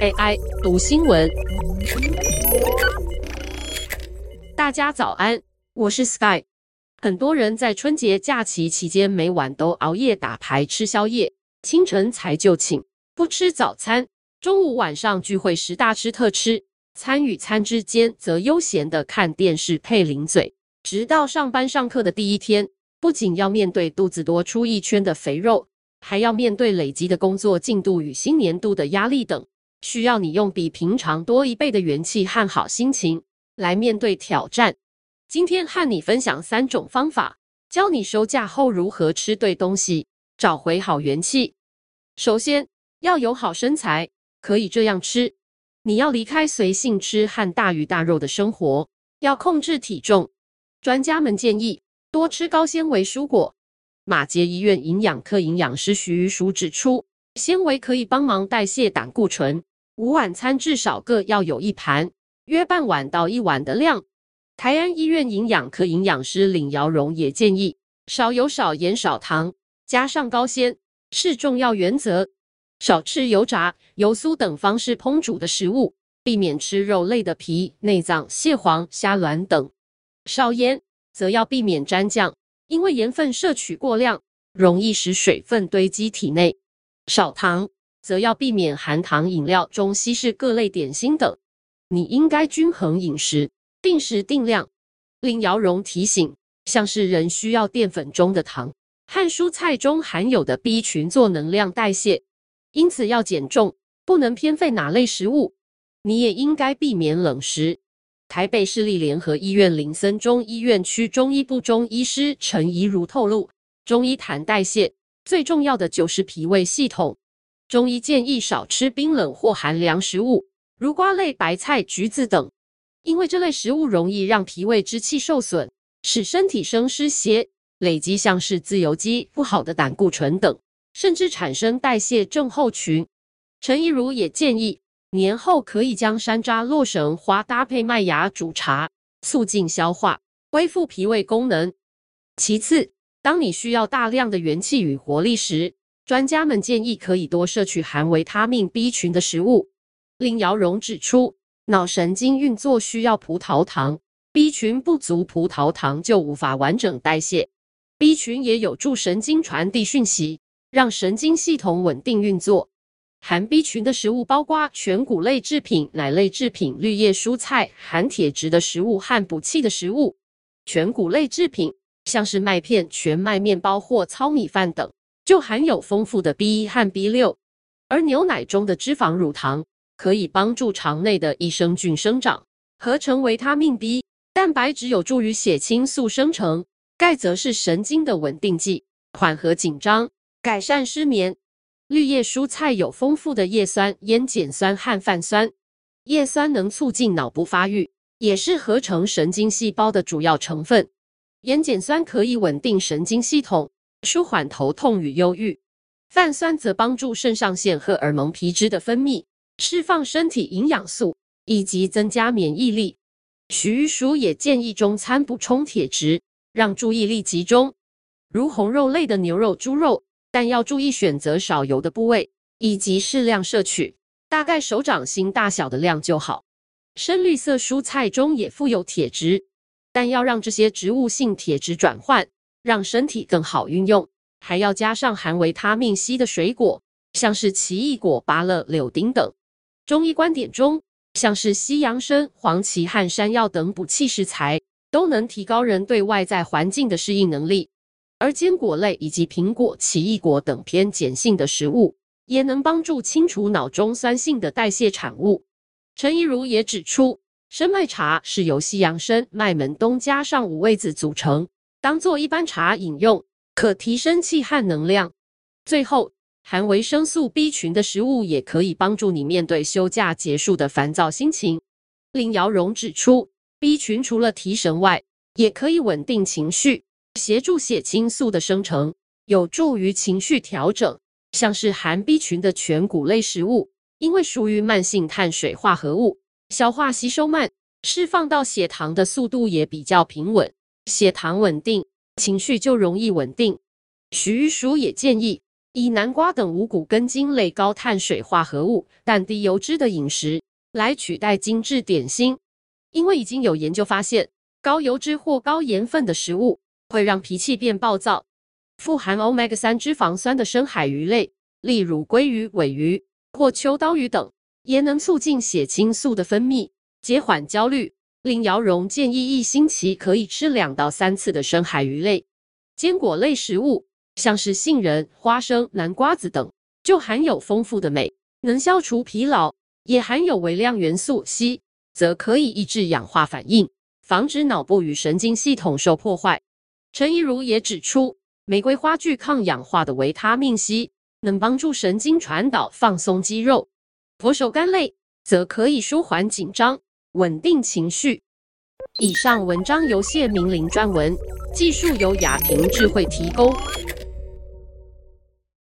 AI 读新闻，大家早安，我是 Sky。很多人在春节假期期间每晚都熬夜打牌吃宵夜，清晨才就寝，不吃早餐，中午晚上聚会时大吃特吃，餐与餐之间则悠闲地看电视配零嘴，直到上班上课的第一天，不仅要面对肚子多出一圈的肥肉，还要面对累积的工作进度与新年度的压力等。需要你用比平常多一倍的元气和好心情来面对挑战。今天和你分享三种方法，教你收假后如何吃对东西，找回好元气。首先，要有好身材，可以这样吃：你要离开随性吃和大鱼大肉的生活，要控制体重。专家们建议多吃高纤维蔬果。马杰医院营养科营养师徐瑜淑指出，纤维可以帮忙代谢胆固醇。午晚餐至少各要有一盘，约半碗到一碗的量。台安医院营养科营养师林瑶荣也建议，少油、少盐、少糖，加上高纤是重要原则。少吃油炸、油酥等方式烹煮的食物，避免吃肉类的皮、内脏、蟹黄、虾卵等。少盐则要避免沾酱，因为盐分摄取过量，容易使水分堆积体内。少糖。则要避免含糖饮料中稀释各类点心等，你应该均衡饮食，定时定量。林瑶荣提醒，像是人需要淀粉中的糖和蔬菜中含有的 B 群做能量代谢，因此要减重，不能偏废哪类食物。你也应该避免冷食。台北市立联合医院林森中医院区中医部中医师陈怡如透露，中医谈代谢，最重要的就是脾胃系统。中医建议少吃冰冷或寒凉食物，如瓜类、白菜、橘子等，因为这类食物容易让脾胃之气受损，使身体生湿邪，累积像是自由基、不好的胆固醇等，甚至产生代谢症候群。陈怡如也建议，年后可以将山楂、洛神花搭配麦芽煮茶，促进消化，恢复脾胃功能。其次，当你需要大量的元气与活力时，专家们建议可以多摄取含维他命 B 群的食物。林瑶荣指出，脑神经运作需要葡萄糖，B 群不足，葡萄糖就无法完整代谢。B 群也有助神经传递讯息，让神经系统稳定运作。含 B 群的食物包括全谷类制品、奶类制品、绿叶蔬菜、含铁质的食物和补气的食物。全谷类制品像是麦片、全麦面包或糙米饭等。就含有丰富的 B 一和 B 六，而牛奶中的脂肪乳糖可以帮助肠内的益生菌生长，合成维他命 B。蛋白质有助于血清素生成，钙则是神经的稳定剂，缓和紧张，改善失眠。绿叶蔬菜有丰富的叶酸、烟碱酸和泛酸，叶酸能促进脑部发育，也是合成神经细胞的主要成分。烟碱酸可以稳定神经系统。舒缓头痛与忧郁，泛酸则帮助肾上腺荷尔蒙皮质的分泌，释放身体营养素，以及增加免疫力。徐玉淑也建议中餐补充铁质，让注意力集中，如红肉类的牛肉、猪肉，但要注意选择少油的部位，以及适量摄取，大概手掌心大小的量就好。深绿色蔬菜中也富有铁质，但要让这些植物性铁质转换。让身体更好运用，还要加上含维他命 C 的水果，像是奇异果、芭乐、柳丁等。中医观点中，像是西洋参、黄芪和山药等补气食材，都能提高人对外在环境的适应能力。而坚果类以及苹果、奇异果等偏碱性的食物，也能帮助清除脑中酸性的代谢产物。陈怡如也指出，生麦茶是由西洋参、麦门冬加上五味子组成。当做一般茶饮用，可提升气和能量。最后，含维生素 B 群的食物也可以帮助你面对休假结束的烦躁心情。林瑶荣指出，B 群除了提神外，也可以稳定情绪，协助血清素的生成，有助于情绪调整。像是含 B 群的全谷类食物，因为属于慢性碳水化合物，消化吸收慢，释放到血糖的速度也比较平稳。血糖稳定，情绪就容易稳定。徐玉淑也建议以南瓜等五谷根茎类高碳水化合物但低油脂的饮食来取代精致点心，因为已经有研究发现，高油脂或高盐分的食物会让脾气变暴躁。富含 Omega 三脂肪酸的深海鱼类，例如鲑鱼、尾鱼或秋刀鱼等，也能促进血清素的分泌，减缓焦虑。林瑶荣建议一星期可以吃两到三次的深海鱼类。坚果类食物。像是杏仁、花生、南瓜子等，就含有丰富的镁，能消除疲劳；也含有微量元素硒，则可以抑制氧化反应，防止脑部与神经系统受破坏。陈怡如也指出，玫瑰花具抗氧化的维他命 C，能帮助神经传导、放松肌肉；佛手柑类则可以舒缓紧张、稳定情绪。以上文章由谢明玲撰文，技术由亚平智慧提供。